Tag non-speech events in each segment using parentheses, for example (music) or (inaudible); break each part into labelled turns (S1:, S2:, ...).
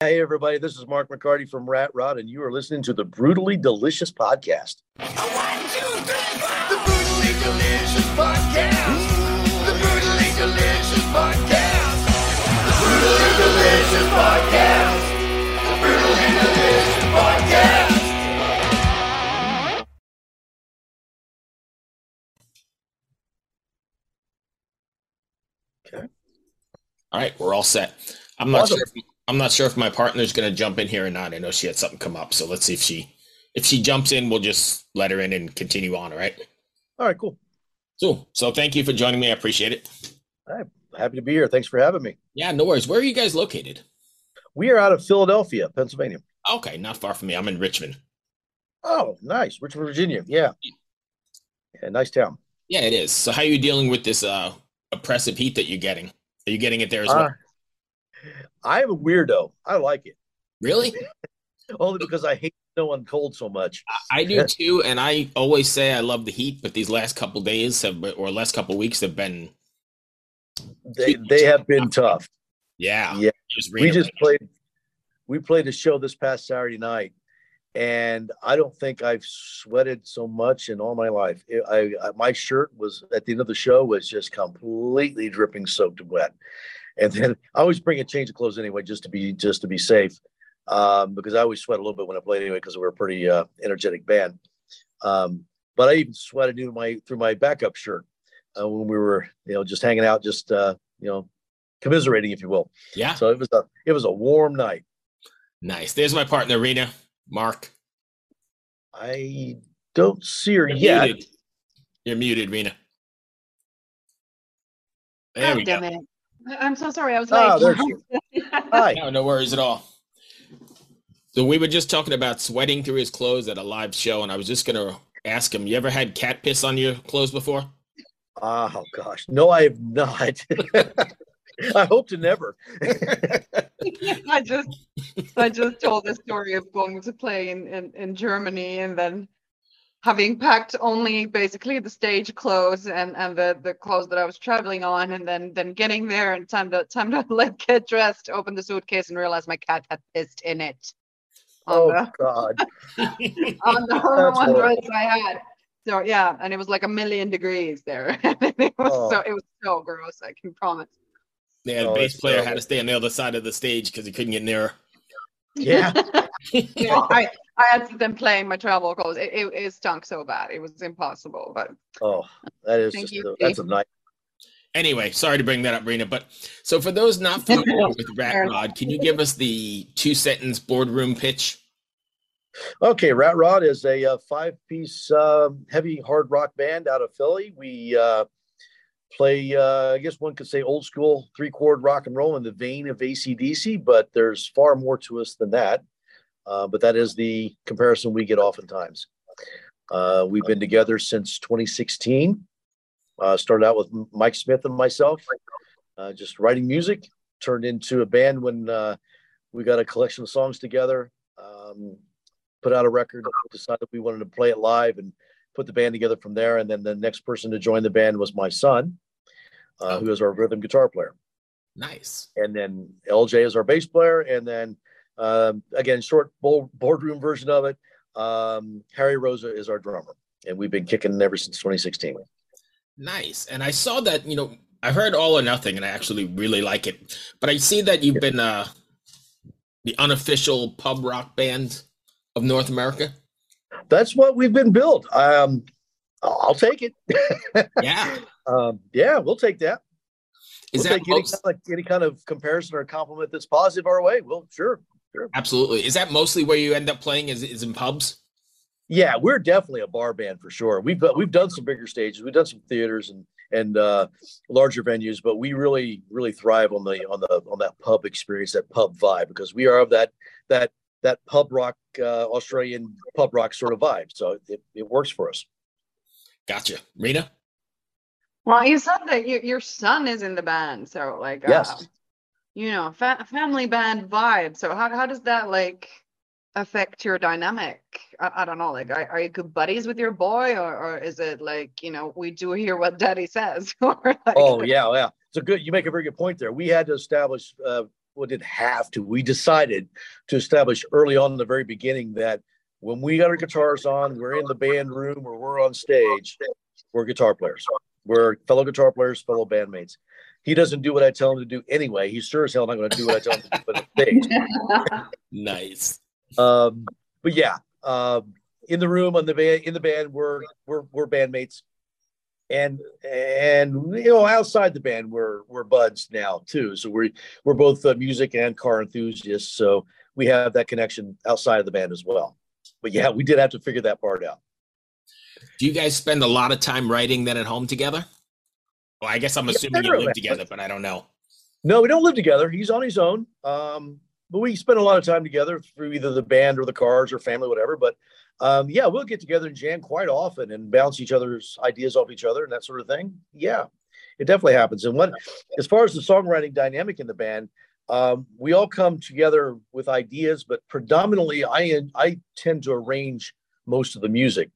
S1: Hey, everybody, this is Mark McCarty from Rat Rod, and you are listening to the Brutally Delicious Podcast.
S2: One, two, three, four. The Brutally Delicious Podcast. The Brutally Delicious Podcast. The Brutally Delicious Podcast. The Brutally Delicious Podcast. Okay.
S3: All right, we're all set. I'm not
S1: Awesome.
S3: sure. I'm not sure if my partner's going to jump in here or not. I know she had something come up, so let's see if she if she jumps in. We'll just let her in and continue on. All right.
S1: All right, cool.
S3: So, so thank you for joining me. I appreciate it. All right.
S1: Happy to be here. Thanks for having me.
S3: Yeah, no worries. Where are you guys located?
S1: We are out of Philadelphia, Pennsylvania.
S3: Okay, not far from me. I'm in Richmond.
S1: Oh, nice. Richmond, Virginia. Yeah. Yeah, nice town.
S3: Yeah, it is. So, how are you dealing with this uh oppressive heat that you're getting? Are you getting it there as well?
S1: I'm a weirdo. I like it
S3: really? (laughs)
S1: only because I hate snow and cold so much.
S3: I do (laughs) too, and I always say I love the heat, but these last couple days have, or last couple weeks have been,
S1: They, they have been tough.
S3: yeah,
S1: Yeah.
S3: Just
S1: we just played we played a show this past saturday night and i don't think i've sweated so much in all my life I, I my shirt was at the end of the show was just completely dripping soaked wet and then (laughs) i always bring a change of clothes anyway just to be just to be safe um, because i always sweat a little bit when i play anyway because we're a pretty uh, energetic band um, but i even sweated through my through my backup shirt uh, when we were you know just hanging out just uh, you know commiserating if you will
S3: Yeah,
S1: so it was a it was a warm night.
S3: nice. There's my partner, Rena. Mark.
S1: I don't see her
S3: You're
S1: yet.
S3: muted. You're muted, Rena. There we
S4: God
S3: go.
S4: damn it. I- I'm so sorry. I was late.
S1: Ah, there she is. Hi.
S3: No, no worries at all. So we were just talking about sweating through his clothes at a live show, and I was just gonna ask him, you ever had cat piss on your clothes before?
S1: Oh gosh, no, I have not. (laughs) I hope to never. (laughs)
S4: I just I just told the story of going to play in, in, in Germany and then having packed only basically the stage clothes and, and the, the clothes that I was traveling on and then then getting there and time to time to (laughs) like get dressed, open the suitcase and realize my cat had pissed in it. On
S1: oh
S4: the
S1: God, (laughs)
S4: on the (laughs)
S1: That's
S4: one dress I had. So yeah, and it was like a million degrees there. it was
S1: Oh.
S4: so it was so gross, I can promise.
S3: Yeah, the
S1: Oh,
S3: bass
S1: that's
S3: player had to stay on the other side of the stage because he couldn't get near.
S1: yeah.
S4: you know, I I had them playing my travel clothes. It, it, it stunk so bad. It was impossible. But
S1: Oh, that is just a, that's a night.
S3: Anyway, sorry to bring that up, Rena. But so for those not familiar (laughs) with Rat Rod, can you give us the two sentence boardroom pitch?
S1: Okay, Rat Rod is a uh, five-piece um, heavy hard rock band out of Philly. We uh, play, uh, I guess one could say, old school three-chord rock and roll in the vein of ACDC, but there's far more to us than that. Uh, but that is the comparison we get oftentimes. Uh, we've been together since 2016. Uh, started out with Mike Smith and myself, uh, just writing music. Turned into a band when uh, we got a collection of songs together. Um, put out a record, decided we wanted to play it live, and put the band together from there. And then the next person to join the band was my son, uh, who is our rhythm guitar player.
S3: Nice.
S1: And then LJ is our bass player. And then um, again, short board, boardroom version of it. Um, Harry Rosa is our drummer, and we've been kicking ever since 2016.
S3: Nice. And I saw that, you know, I heard All or Nothing and I actually really like it. But I see that you've been uh the unofficial pub rock band of North America.
S1: That's what we've been built. Um, I'll take it. (laughs)
S3: Yeah.
S1: um, yeah, we'll take that.
S3: Is
S1: we'll
S3: that
S1: take any kind, of, any kind of comparison or compliment that's positive our way. Well, sure.
S3: Absolutely. Is that mostly where you end up playing is, is in pubs?
S1: Yeah, we're definitely a bar band for sure. We've we've done some bigger stages, we've done some theaters and and uh, larger venues, but we really really thrive on the on the on that pub experience, that pub vibe, because we are of that that that pub rock uh, Australian pub rock sort of vibe. So it, it works for us.
S3: Gotcha. Rena?
S4: well, you said that you, your son is in the band, so like uh,
S1: Yes.
S4: You know, fa- family band vibe. So how how does that like affect your dynamic? I, I don't know. Like, are, are you good buddies with your boy, or, or is it like you know we do hear what daddy says? (laughs) like,
S1: Oh yeah, yeah. It's a good. You make a very good point there. We had to establish uh, well, didn't have to. We decided to establish early on in the very beginning that when we got our guitars on, we're in the band room or we're on stage, we're guitar players. We're fellow guitar players, fellow bandmates. He doesn't do what I tell him to do anyway. He's sure as hell not going to do what I tell him to do stage. (laughs)
S3: Nice.
S1: Um, but yeah, um, in the room on the band, in the band, we're we're we're bandmates, and and you know outside the band, we're we're buds now too. So we're we're both uh, music and car enthusiasts. So we have that connection outside of the band as well. But yeah, we did have to figure that part out.
S3: Do you guys spend a lot of time writing then at home together? Well, I guess I'm
S1: Yeah,
S3: assuming you live together, but I don't know.
S1: No, we don't live together. He's on his own. Um, but we spend a lot of time together through either the band or the cars or family, whatever. But um, yeah, we'll get together and jam quite often and bounce each other's ideas off each other and that sort of thing. Yeah, it definitely happens. And what, as far as the songwriting dynamic in the band, um, we all come together with ideas, but predominantly I I tend to arrange most of the music,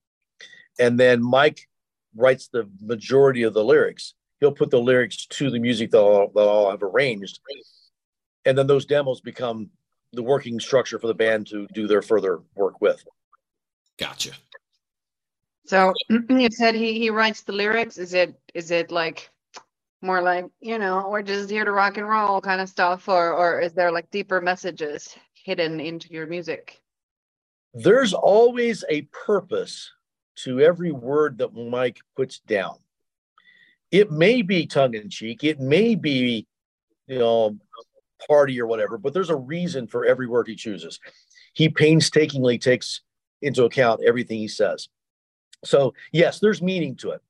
S1: and then Mike writes the majority of the lyrics. He'll put the lyrics to the music that I'll, that I'll have arranged, and then those demos become the working structure for the band to do their further work with.
S3: Gotcha.
S4: So (clears throat) you said he he writes the lyrics. Is it is it like more like you know we're just here to rock and roll kind of stuff, or or is there like deeper messages hidden into your music?
S1: There's always a purpose to every word that Mike puts down. It may be tongue in cheek, it may be, you know, party or whatever, but there's a reason for every word he chooses. He painstakingly takes into account everything he says. So, yes, there's meaning to it.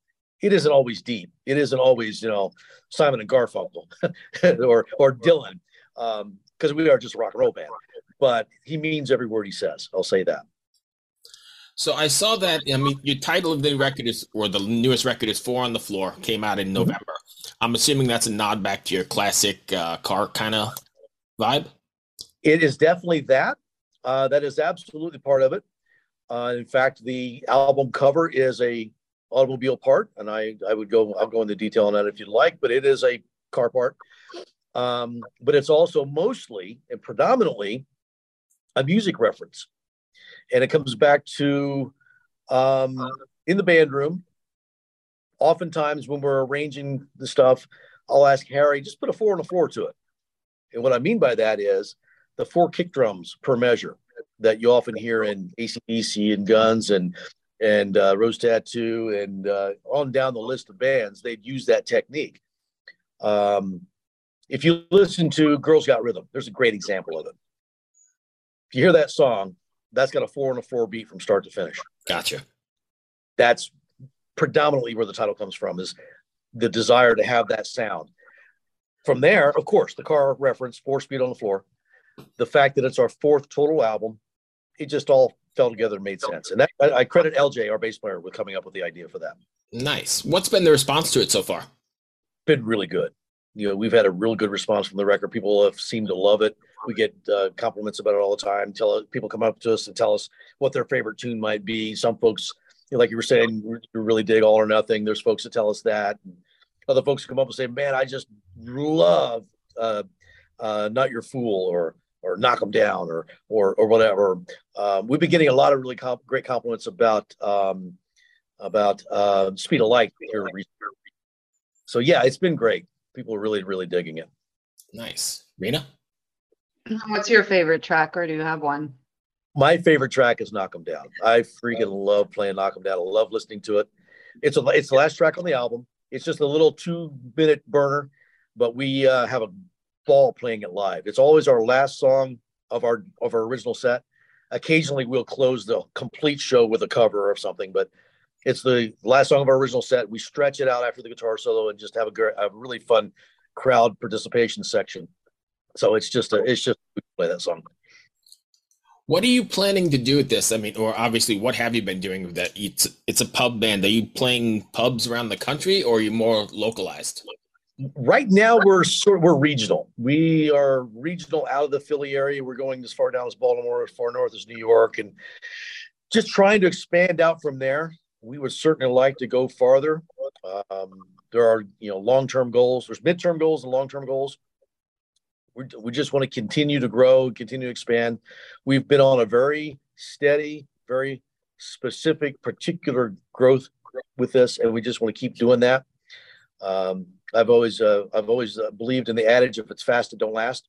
S1: It isn't always deep. It isn't always, you know, Simon and Garfunkel (laughs) or or Dylan, um, because we are just a rock and roll band. But he means every word he says. I'll say that.
S3: So I saw that. I mean, your title of the record is, or the newest record is "Four on the Floor." Came out in November. I'm assuming that's a nod back to your classic uh, car kind of vibe.
S1: It is definitely that. Uh, that is absolutely part of it. Uh, in fact, the album cover is a automobile part, and I I would go I'll go into detail on that if you'd like, but it is a car part. Um, but it's also mostly and predominantly a music reference, and it comes back to um, in the band room. Oftentimes, when we're arranging the stuff, I'll ask Harry just put a four on the floor to it. And what I mean by that is the four kick drums per measure that you often hear in ACDC and Guns and and uh, Rose Tattoo and uh, on down the list of bands, they'd use that technique. Um, if you listen to Girls Got Rhythm, there's a great example of it. If you hear that song, that's got a four and a four beat from start to finish.
S3: Gotcha.
S1: That's predominantly where the title comes from is the desire to have that sound. From there, of course, the car reference, four speed on the floor, the fact that it's our fourth total album, it just all fell together and made sense. And that, I, I credit LJ, our bass player, with coming up with the idea for that.
S3: Nice. What's been the response to it so far?
S1: Been really good. You know, we've had a real good response from the record. People have seemed to love it. We get uh, compliments about it all the time. Tell people come up to us and tell us what their favorite tune might be. Some folks, you know, like you were saying, really dig All or Nothing. There's folks that tell us that. And Other folks come up and say, "Man, I just love uh, uh, Not Your Fool," or or knock them down or or or whatever. Um, we've been getting a lot of really comp- great compliments about um, about uh, Speed of Light here. So yeah, it's been great. People are really really digging it.
S3: Nice. Rena? (clears throat)
S4: What's your favorite track, or do you have one?
S1: My favorite track is Knock 'Em Down. I freaking love playing Knock 'Em Down. I love listening to it. It's a it's the last track on the album. It's just a little two minute burner, but we uh, have a ball playing it live. It's always our last song of our of our original set. Occasionally we'll close the complete show with a cover or something, but it's the last song of our original set. We stretch it out after the guitar solo and just have a, a really fun crowd participation section. So it's just a it's just we play that song.
S3: What are you planning to do with this? I mean, or obviously, what have you been doing with that? It's it's a pub band. Are you playing pubs around the country, or are you more localized?
S1: right now we're sort we're regional. We are regional out of the Philly area. We're going as far down as Baltimore, as far north as New York, and just trying to expand out from there. We would certainly like to go farther. Um, there are you know long term goals. There's midterm goals and long term goals. We we just want to continue to grow, continue to expand. We've been on a very steady, very specific, particular growth with this, and we just want to keep doing that. Um, I've always uh, I've always uh, believed in the adage: if it's fast, it don't last.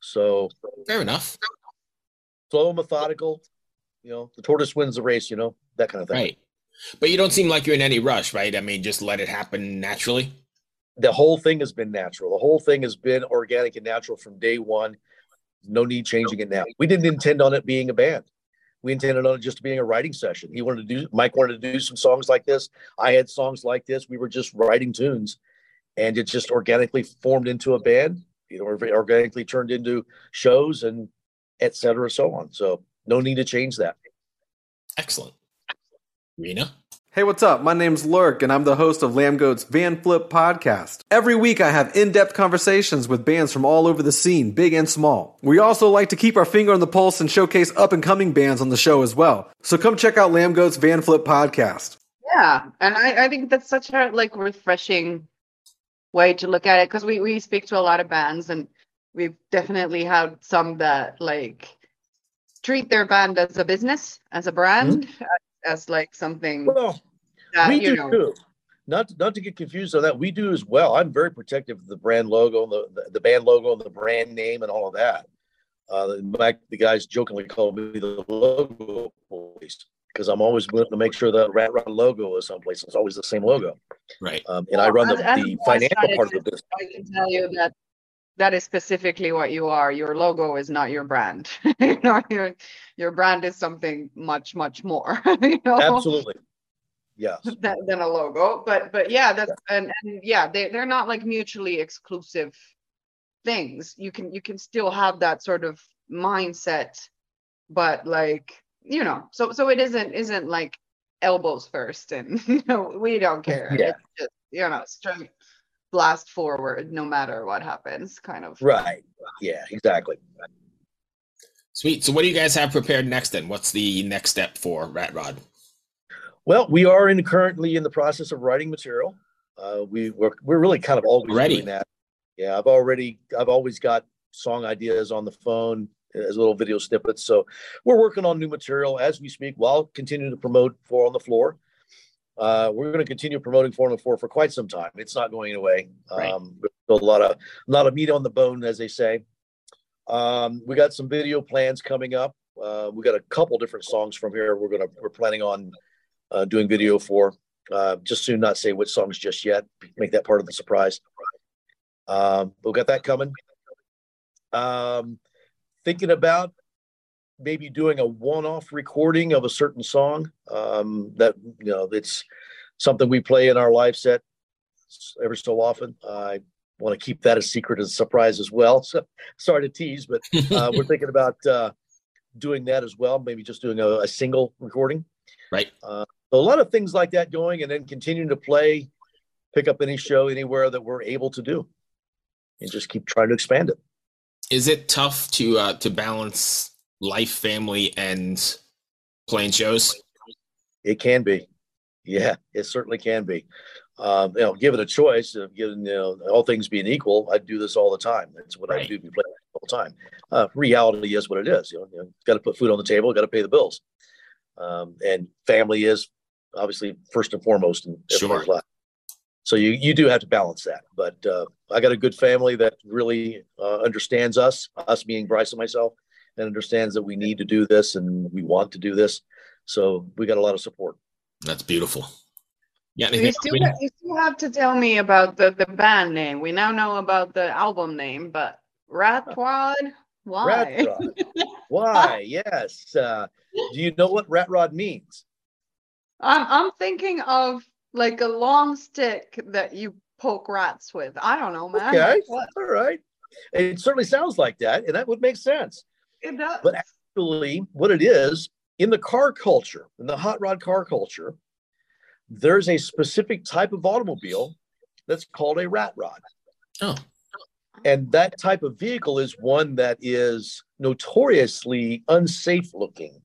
S1: So
S3: Fair enough.
S1: slow, methodical. You know, the tortoise wins the race. You know that kind of thing.
S3: Right. But you don't seem like you're in any rush, right? I mean, just let it happen naturally.
S1: The whole thing has been natural. The whole thing has been organic and natural from day one. No need changing it now. We didn't intend on it being a band. We intended on it just being a writing session. He wanted to do. Mike wanted to do some songs like this. I had songs like this. We were just writing tunes, and it just organically formed into a band. You know, organically turned into shows and et cetera, so on. So no need to change that.
S3: Excellent. Rena?
S5: Hey, what's up? My name's Lurk, and I'm the host of Lambgoat's Van Flip podcast. Every week, I have in depth conversations with bands from all over the scene, big and small. We also like to keep our finger on the pulse and showcase up and coming bands on the show as well. So come check out Lambgoat's Van Flip podcast.
S4: Yeah, and I, I think that's such a like refreshing way to look at it because we we speak to a lot of bands and we've definitely had some that like treat their band as a business, as a brand, hmm? as, as like something
S1: Well,
S4: that
S1: we
S4: you
S1: do
S4: know.
S1: too. Not not to get confused on that. We do as well. I'm very protective of the brand logo, and the, the the band logo, and the brand name, and all of that. Uh, in the guys jokingly call me the logo police because I'm always willing to make sure that Rat Rod logo is someplace. It's always the same logo,
S3: Right.
S1: um, and I run the,
S4: as- as
S1: the
S4: a
S1: financial part of the business.
S4: I can tell you that that is specifically what you are. Your logo is not your brand. (laughs) you know, your your brand is something much much more. (laughs) you know,
S1: Absolutely, yes. (laughs)
S4: than, than a logo. But but yeah, that's and, and yeah, they they're not like mutually exclusive things. You can you can still have that sort of mindset, but like you know, so so it isn't isn't like elbows first, and (laughs) you know we don't care.
S1: Yeah.
S4: It's just you know straight blast forward no matter what happens, kind of.
S1: Right. Yeah. Exactly.
S3: Sweet. So what do you guys have prepared next then? What's the next step for Rat Rod?
S1: Well, we are in currently in the process of writing material. Uh, we we're, we're really kind of always
S3: Already?
S1: doing that. Yeah, I've already I've always got song ideas on the phone as little video snippets. So we're working on new material as we speak while continuing to promote Four on the Floor. Uh, we're going to continue promoting Four on the Floor for quite some time. It's not going away.
S3: Right.
S1: Um, a lot of a lot of meat on the bone, as they say. Um, we got some video plans coming up. Uh, we got a couple different songs from here. We're gonna we're planning on uh, doing video for. Uh, just soon, not say which songs just yet. Make that part of the surprise. Um, we'll get that coming. Um, thinking about maybe doing a one-off recording of a certain song. Um, that you know, it's something we play in our live set every so often. I want to keep that a secret as a surprise as well. (laughs) So sorry to tease, but uh, we're (laughs) thinking about uh, doing that as well. Maybe just doing a, a single recording.
S3: Right.
S1: So a lot of things like that going, and then continuing to play, pick up any show anywhere that we're able to do, and just keep trying to expand it.
S3: Is it tough to uh to balance life, family, and playing shows?
S1: It can be, yeah, it certainly can be. Um, you know, given a choice of given you know all things being equal, I'd do this all the time. That's what I
S3: Right.
S1: do. Be playing all the time. Uh, reality is what it is. You know, you know got to put food on the table, got to pay the bills, um, and family is obviously first and foremost in everybody's
S3: Sure.
S1: life. So you you do have to balance that. But uh, I got a good family that really uh, understands us, us being Bryce and myself, and understands that we need to do this and we want to do this. So we got a lot of support.
S3: That's beautiful. Yeah.
S4: You still,
S3: else, Rena?
S4: ha- you still have to tell me about the, the band name. We now know about the album name, but Rat Rod, why?
S1: Rat rod. Why? (laughs) Yes. Uh, do you know what rat rod means?
S4: I'm I'm thinking of like a long stick that you poke rats with. I don't know, man.
S1: Okay.
S4: What?
S1: All right. It certainly sounds like that, and that would make sense.
S4: It does.
S1: But Actually, what it is in the car culture, in the hot rod car culture, there's a specific type of automobile that's called a rat rod.
S3: Oh,
S1: And that type of vehicle is one that is notoriously unsafe looking.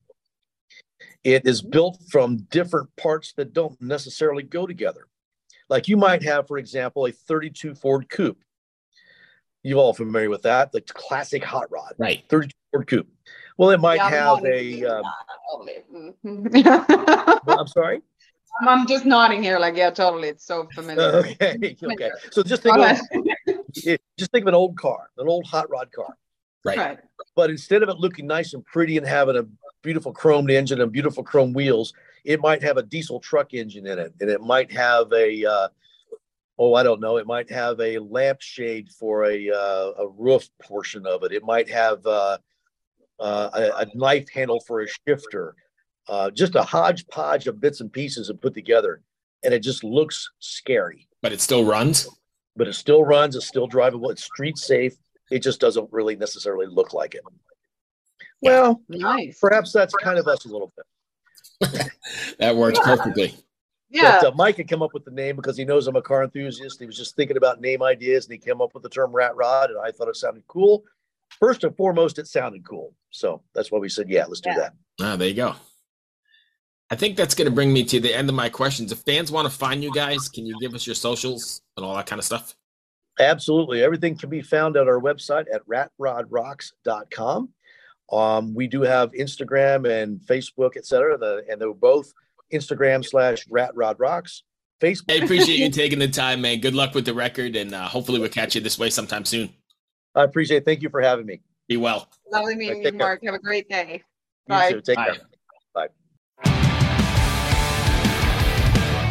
S1: It is built from different parts that don't necessarily go together. Like you might have, for example, a 32 Ford Coupe. You all familiar with that? The classic hot rod,
S3: Right.
S1: 32 Ford coupe. Well, it might
S4: Yeah,
S1: have
S4: nodding.
S1: a.
S4: Yeah, uh, totally.
S1: Well, I'm sorry.
S4: I'm- I'm just nodding here, like yeah, totally. It's so familiar. (laughs)
S1: Okay. Okay. So just think of (laughs) just think of an old car, an old hot rod car.
S3: Right.
S4: Right.
S1: But instead of it looking nice and pretty and having a beautiful chromed engine and beautiful chrome wheels, it might have a diesel truck engine in it, and it might have a uh, oh, I don't know, it might have a lampshade for a uh, a roof portion of it. It might have uh, uh, a, a knife handle for a shifter. Uh, just a hodgepodge of bits and pieces and put together, and it just looks scary.
S3: But it still runs.
S1: But it still runs. It's still drivable. It's street safe. It just doesn't really necessarily look like it. Well,
S4: Nice.
S1: perhaps that's kind of us a little bit. (laughs)
S3: That works perfectly.
S4: Yeah.
S1: But uh, Mike had come up with the name because he knows I'm a car enthusiast. He was just thinking about name ideas and he came up with the term rat rod, and I thought it sounded cool. First and foremost, it sounded cool. So that's why we said, yeah, let's do that.
S3: Ah, there you go. I think that's going to bring me to the end of my questions. If fans want to find you guys, can you give us your socials and all that kind of stuff?
S1: Absolutely. Everything can be found at our website at ratrodrocks.com. Um, we do have Instagram and Facebook, et cetera, the, and they're both Instagram slash ratrodrocks.
S3: I
S1: Facebook.
S3: I appreciate you (laughs) taking the time, man. Good luck with the record, and uh, hopefully we'll catch you this way sometime soon.
S1: I appreciate it. Thank you for having me.
S3: Be well.
S4: Lovely meeting you,
S1: take care.
S4: Mark. Have a great day.
S1: You
S4: Bye.
S1: too. Take
S3: Bye.
S1: care.